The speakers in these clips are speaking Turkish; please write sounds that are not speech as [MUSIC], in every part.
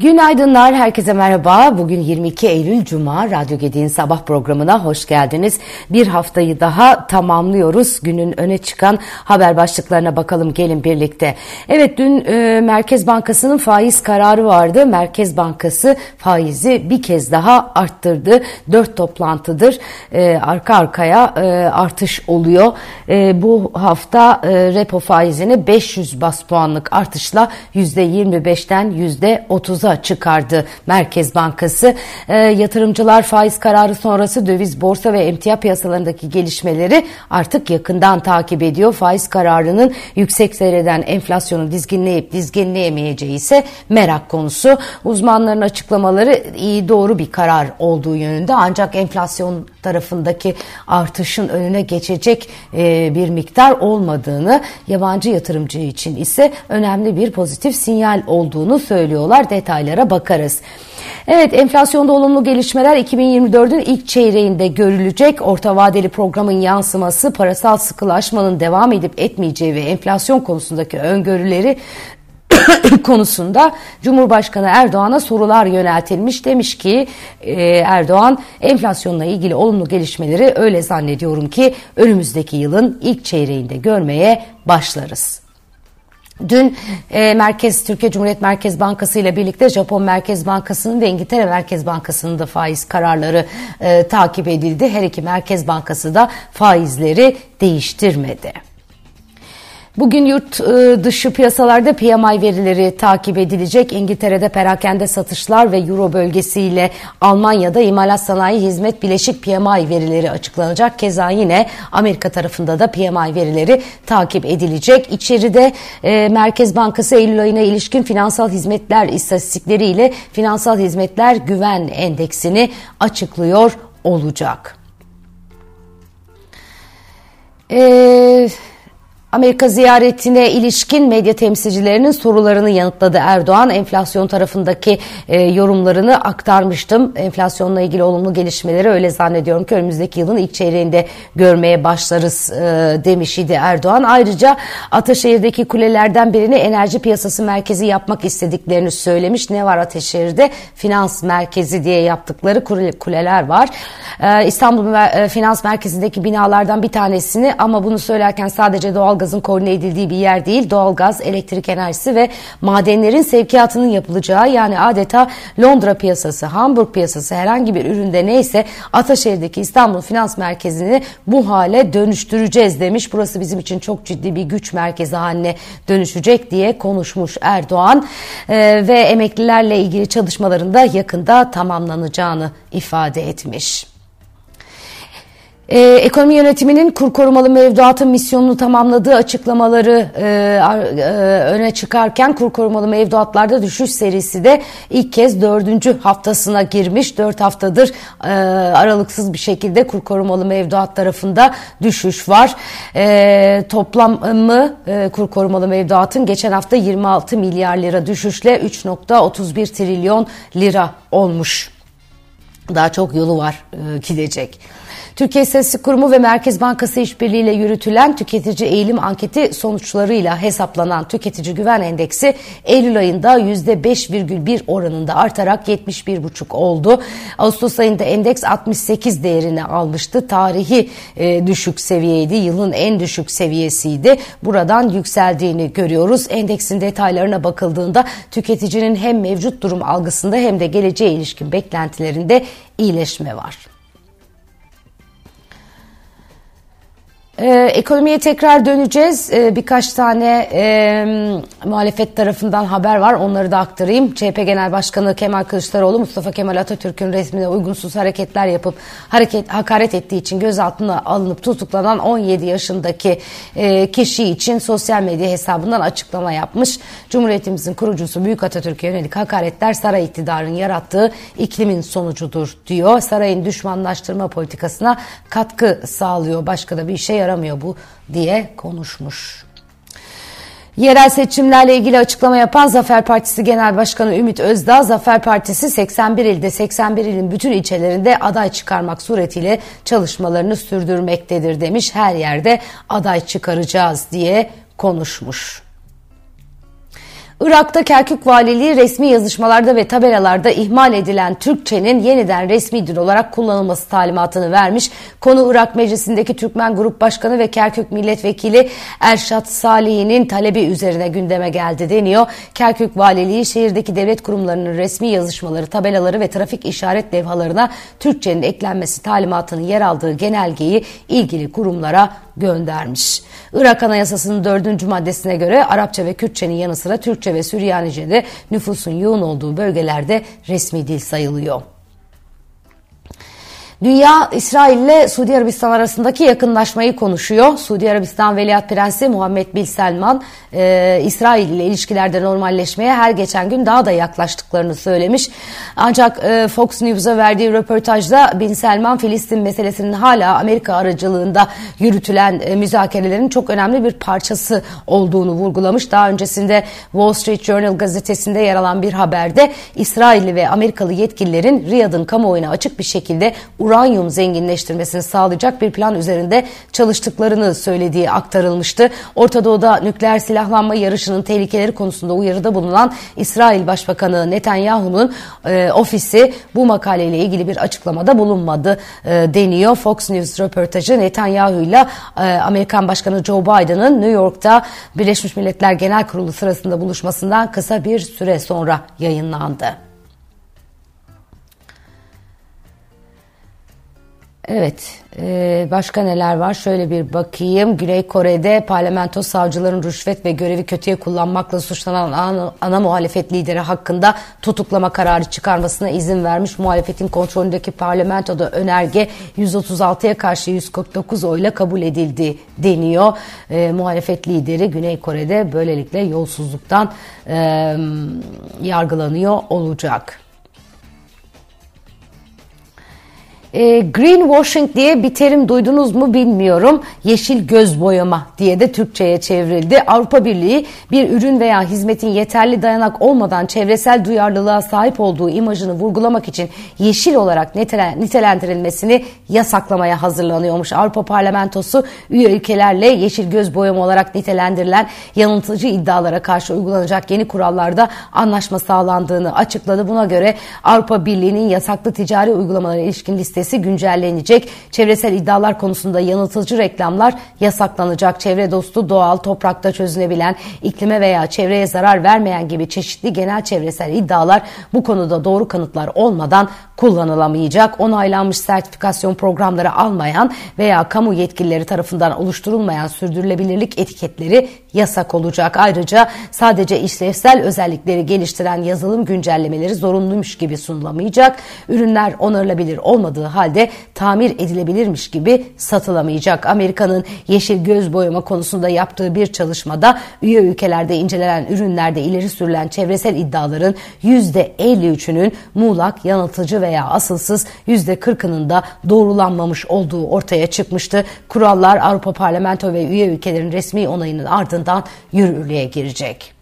Günaydınlar, herkese merhaba. Bugün 22 Eylül Cuma, Radyo Gedi'nin sabah programına hoş geldiniz. Bir haftayı daha tamamlıyoruz. Günün öne çıkan haber başlıklarına bakalım gelin birlikte. Evet dün e, Merkez Bankası'nın faiz kararı vardı. Merkez Bankası faizi bir kez daha arttırdı. Dört toplantıdır e, arka arkaya e, artış oluyor. E, bu hafta e, repo faizini 500 bas puanlık artışla %25'ten %30'a piyasaza çıkardı Merkez Bankası. E, yatırımcılar faiz kararı sonrası döviz, borsa ve emtia piyasalarındaki gelişmeleri artık yakından takip ediyor. Faiz kararının yüksek seyreden enflasyonu dizginleyip dizginleyemeyeceği ise merak konusu. Uzmanların açıklamaları iyi doğru bir karar olduğu yönünde ancak enflasyon tarafındaki artışın önüne geçecek e, bir miktar olmadığını yabancı yatırımcı için ise önemli bir pozitif sinyal olduğunu söylüyorlar. Detay detaylara bakarız. Evet enflasyonda olumlu gelişmeler 2024'ün ilk çeyreğinde görülecek. Orta vadeli programın yansıması parasal sıkılaşmanın devam edip etmeyeceği ve enflasyon konusundaki öngörüleri [COUGHS] konusunda Cumhurbaşkanı Erdoğan'a sorular yöneltilmiş. Demiş ki e, Erdoğan enflasyonla ilgili olumlu gelişmeleri öyle zannediyorum ki önümüzdeki yılın ilk çeyreğinde görmeye başlarız. Dün e, Merkez Türkiye Cumhuriyet Merkez Bankası ile birlikte Japon Merkez Bankası'nın ve İngiltere Merkez Bankası'nın da faiz kararları e, takip edildi. Her iki Merkez Bankası da faizleri değiştirmedi. Bugün yurt e, dışı piyasalarda PMI verileri takip edilecek. İngiltere'de perakende satışlar ve Euro bölgesiyle Almanya'da imalat sanayi hizmet bileşik PMI verileri açıklanacak. Keza yine Amerika tarafında da PMI verileri takip edilecek. İçeride e, Merkez Bankası Eylül ayına ilişkin finansal hizmetler istatistikleriyle finansal hizmetler güven endeksini açıklıyor olacak. Eee Amerika ziyaretine ilişkin medya temsilcilerinin sorularını yanıtladı Erdoğan. Enflasyon tarafındaki e, yorumlarını aktarmıştım. Enflasyonla ilgili olumlu gelişmeleri öyle zannediyorum ki önümüzdeki yılın ilk çeyreğinde görmeye başlarız e, demiş idi Erdoğan. Ayrıca Ataşehir'deki kulelerden birini enerji piyasası merkezi yapmak istediklerini söylemiş. Ne var Ataşehir'de? Finans merkezi diye yaptıkları kuleler var. E, İstanbul e, Finans Merkezi'ndeki binalardan bir tanesini ama bunu söylerken sadece doğal doğalgazın koordine edildiği bir yer değil. Doğalgaz, elektrik enerjisi ve madenlerin sevkiyatının yapılacağı yani adeta Londra piyasası, Hamburg piyasası herhangi bir üründe neyse Ataşehir'deki İstanbul Finans Merkezi'ni bu hale dönüştüreceğiz demiş. Burası bizim için çok ciddi bir güç merkezi haline dönüşecek diye konuşmuş Erdoğan ee, ve emeklilerle ilgili çalışmalarında yakında tamamlanacağını ifade etmiş. Ee, ekonomi yönetiminin kur korumalı mevduatın misyonunu tamamladığı açıklamaları e, e, öne çıkarken kur korumalı mevduatlarda düşüş serisi de ilk kez dördüncü haftasına girmiş. Dört haftadır e, aralıksız bir şekilde kur korumalı mevduat tarafında düşüş var. E, toplamı e, kur korumalı mevduatın geçen hafta 26 milyar lira düşüşle 3.31 trilyon lira olmuş. Daha çok yolu var e, gidecek. Türkiye İstatistik Kurumu ve Merkez Bankası işbirliğiyle yürütülen tüketici eğilim anketi sonuçlarıyla hesaplanan tüketici güven endeksi Eylül ayında %5,1 oranında artarak 71,5 oldu. Ağustos ayında endeks 68 değerini almıştı. Tarihi e, düşük seviyeydi. Yılın en düşük seviyesiydi. Buradan yükseldiğini görüyoruz. Endeksin detaylarına bakıldığında tüketicinin hem mevcut durum algısında hem de geleceğe ilişkin beklentilerinde iyileşme var. Ee, ekonomiye tekrar döneceğiz. Ee, birkaç tane e, muhalefet tarafından haber var. Onları da aktarayım. CHP Genel Başkanı Kemal Kılıçdaroğlu Mustafa Kemal Atatürk'ün resmine uygunsuz hareketler yapıp hareket hakaret ettiği için gözaltına alınıp tutuklanan 17 yaşındaki e, kişi için sosyal medya hesabından açıklama yapmış. Cumhuriyetimizin kurucusu Büyük Atatürk'e yönelik hakaretler saray iktidarının yarattığı iklimin sonucudur diyor. Sarayın düşmanlaştırma politikasına katkı sağlıyor. Başka da bir işe yaramıyor yaramıyor bu diye konuşmuş. Yerel seçimlerle ilgili açıklama yapan Zafer Partisi Genel Başkanı Ümit Özdağ, Zafer Partisi 81 ilde 81 ilin bütün ilçelerinde aday çıkarmak suretiyle çalışmalarını sürdürmektedir demiş. Her yerde aday çıkaracağız diye konuşmuş. Irak'ta Kerkük Valiliği resmi yazışmalarda ve tabelalarda ihmal edilen Türkçenin yeniden resmi dil olarak kullanılması talimatını vermiş. Konu Irak Meclisi'ndeki Türkmen Grup Başkanı ve Kerkük Milletvekili Erşat Salih'in talebi üzerine gündeme geldi deniyor. Kerkük Valiliği şehirdeki devlet kurumlarının resmi yazışmaları, tabelaları ve trafik işaret levhalarına Türkçenin eklenmesi talimatının yer aldığı genelgeyi ilgili kurumlara göndermiş. Irak Anayasası'nın dördüncü maddesine göre Arapça ve Kürtçenin yanı sıra Türkçe ve Süryanice de nüfusun yoğun olduğu bölgelerde resmi dil sayılıyor. Dünya İsrail ile Suudi Arabistan arasındaki yakınlaşmayı konuşuyor. Suudi Arabistan Veliaht Prensi Muhammed Bin Selman e, İsrail ile ilişkilerde normalleşmeye her geçen gün daha da yaklaştıklarını söylemiş. Ancak e, Fox News'a verdiği röportajda Bin Selman Filistin meselesinin hala Amerika aracılığında yürütülen e, müzakerelerin çok önemli bir parçası olduğunu vurgulamış. Daha öncesinde Wall Street Journal gazetesinde yer alan bir haberde İsrailli ve Amerikalı yetkililerin Riyad'ın kamuoyuna açık bir şekilde uranyum zenginleştirmesini sağlayacak bir plan üzerinde çalıştıklarını söylediği aktarılmıştı. Orta Doğu'da nükleer silahlanma yarışının tehlikeleri konusunda uyarıda bulunan İsrail Başbakanı Netanyahu'nun e, ofisi bu makaleyle ilgili bir açıklamada bulunmadı e, deniyor. Fox News röportajı Netanyahu ile e, Amerikan Başkanı Joe Biden'ın New York'ta Birleşmiş Milletler Genel Kurulu sırasında buluşmasından kısa bir süre sonra yayınlandı. Evet, e, başka neler var? Şöyle bir bakayım. Güney Kore'de parlamento savcıların rüşvet ve görevi kötüye kullanmakla suçlanan ana, ana muhalefet lideri hakkında tutuklama kararı çıkarmasına izin vermiş. Muhalefetin kontrolündeki parlamentoda önerge 136'ya karşı 149 oyla kabul edildi deniyor. E, muhalefet lideri Güney Kore'de böylelikle yolsuzluktan e, yargılanıyor olacak. E, greenwashing diye bir terim duydunuz mu bilmiyorum. Yeşil göz boyama diye de Türkçe'ye çevrildi. Avrupa Birliği bir ürün veya hizmetin yeterli dayanak olmadan çevresel duyarlılığa sahip olduğu imajını vurgulamak için yeşil olarak nitelendirilmesini yasaklamaya hazırlanıyormuş. Avrupa Parlamentosu üye ülkelerle yeşil göz boyama olarak nitelendirilen yanıltıcı iddialara karşı uygulanacak yeni kurallarda anlaşma sağlandığını açıkladı. Buna göre Avrupa Birliği'nin yasaklı ticari uygulamalara ilişkin listesi listesi güncellenecek. Çevresel iddialar konusunda yanıltıcı reklamlar yasaklanacak. Çevre dostu, doğal, toprakta çözünebilen, iklime veya çevreye zarar vermeyen gibi çeşitli genel çevresel iddialar bu konuda doğru kanıtlar olmadan kullanılamayacak. Onaylanmış sertifikasyon programları almayan veya kamu yetkilileri tarafından oluşturulmayan sürdürülebilirlik etiketleri yasak olacak. Ayrıca sadece işlevsel özellikleri geliştiren yazılım güncellemeleri zorunluymuş gibi sunulamayacak. Ürünler onarılabilir olmadığı halde tamir edilebilirmiş gibi satılamayacak. Amerika'nın yeşil göz boyama konusunda yaptığı bir çalışmada üye ülkelerde incelenen ürünlerde ileri sürülen çevresel iddiaların %53'ünün muğlak, yanıltıcı veya asılsız %40'ının da doğrulanmamış olduğu ortaya çıkmıştı. Kurallar Avrupa Parlamento ve üye ülkelerin resmi onayının ardından yürürlüğe girecek.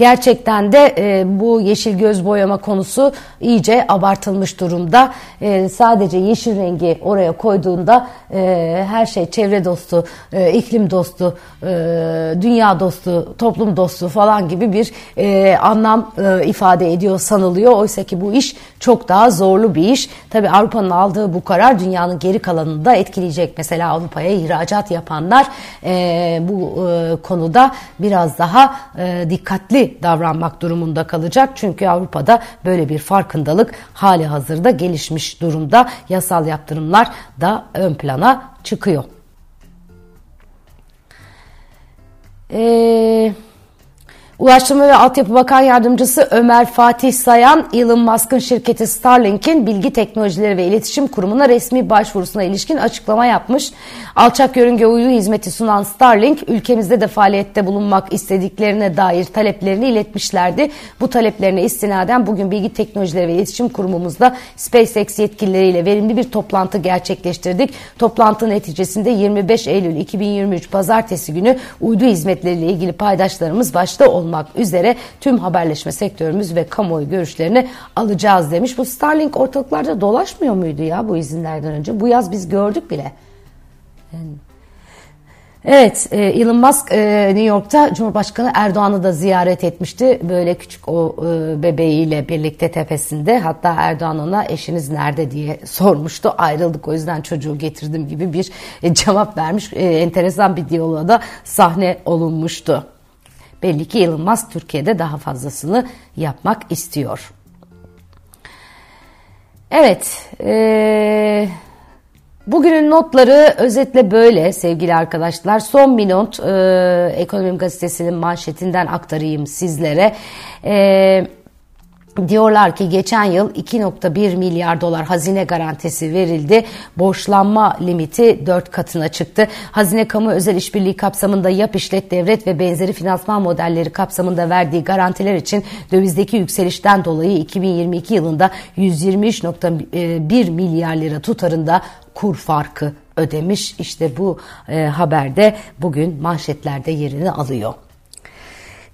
Gerçekten de e, bu yeşil göz boyama konusu iyice abartılmış durumda. E, sadece yeşil rengi oraya koyduğunda e, her şey çevre dostu, e, iklim dostu, e, dünya dostu, toplum dostu falan gibi bir e, anlam e, ifade ediyor sanılıyor. Oysa ki bu iş çok daha zorlu bir iş. Tabi Avrupa'nın aldığı bu karar dünyanın geri kalanını da etkileyecek. Mesela Avrupa'ya ihracat yapanlar e, bu e, konuda biraz daha e, dikkatli davranmak durumunda kalacak. Çünkü Avrupa'da böyle bir farkındalık hali hazırda gelişmiş durumda. Yasal yaptırımlar da ön plana çıkıyor. Eee Ulaştırma ve Altyapı Bakan Yardımcısı Ömer Fatih Sayan, Elon Musk'ın şirketi Starlink'in Bilgi Teknolojileri ve İletişim Kurumu'na resmi başvurusuna ilişkin açıklama yapmış. Alçak yörünge uydu hizmeti sunan Starlink, ülkemizde de faaliyette bulunmak istediklerine dair taleplerini iletmişlerdi. Bu taleplerine istinaden bugün Bilgi Teknolojileri ve İletişim Kurumumuzda SpaceX yetkilileriyle verimli bir toplantı gerçekleştirdik. Toplantı neticesinde 25 Eylül 2023 Pazartesi günü uydu hizmetleriyle ilgili paydaşlarımız başta olmak olmak üzere tüm haberleşme sektörümüz ve kamuoyu görüşlerini alacağız demiş. Bu Starlink ortalıklarda dolaşmıyor muydu ya bu izinlerden önce? Bu yaz biz gördük bile. Yani Evet, e, Elon Musk e, New York'ta Cumhurbaşkanı Erdoğan'ı da ziyaret etmişti. Böyle küçük o e, bebeğiyle birlikte tepesinde. Hatta Erdoğan ona eşiniz nerede diye [LAUGHS] sormuştu. Ayrıldık o yüzden çocuğu getirdim gibi bir cevap vermiş. Enteresan bir diyaloğa da sahne olunmuştu. Belli ki Elon Musk Türkiye'de daha fazlasını yapmak istiyor. Evet, eee... Bugünün notları özetle böyle sevgili arkadaşlar. Son bir not e, Ekonomim Gazetesi'nin manşetinden aktarayım sizlere. E, Diyorlar ki geçen yıl 2.1 milyar dolar hazine garantisi verildi. Borçlanma limiti 4 katına çıktı. Hazine kamu özel işbirliği kapsamında yap işlet devlet ve benzeri finansman modelleri kapsamında verdiği garantiler için dövizdeki yükselişten dolayı 2022 yılında 123.1 milyar lira tutarında kur farkı ödemiş. İşte bu e, haberde bugün manşetlerde yerini alıyor.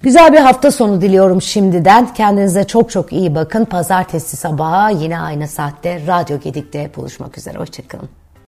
Güzel bir hafta sonu diliyorum şimdiden. Kendinize çok çok iyi bakın. Pazartesi sabahı yine aynı saatte Radyo Gedik'te buluşmak üzere. Hoşçakalın.